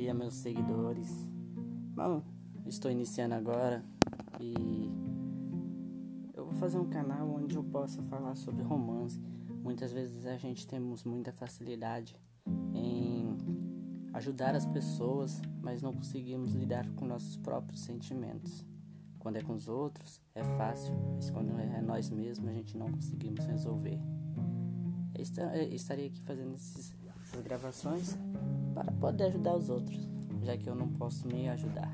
dia, meus seguidores. Bom, estou iniciando agora e eu vou fazer um canal onde eu possa falar sobre romance. Muitas vezes a gente temos muita facilidade em ajudar as pessoas, mas não conseguimos lidar com nossos próprios sentimentos. Quando é com os outros, é fácil, mas quando é nós mesmos, a gente não conseguimos resolver. Eu estaria aqui fazendo essas gravações para poder ajudar os outros, já que eu não posso me ajudar.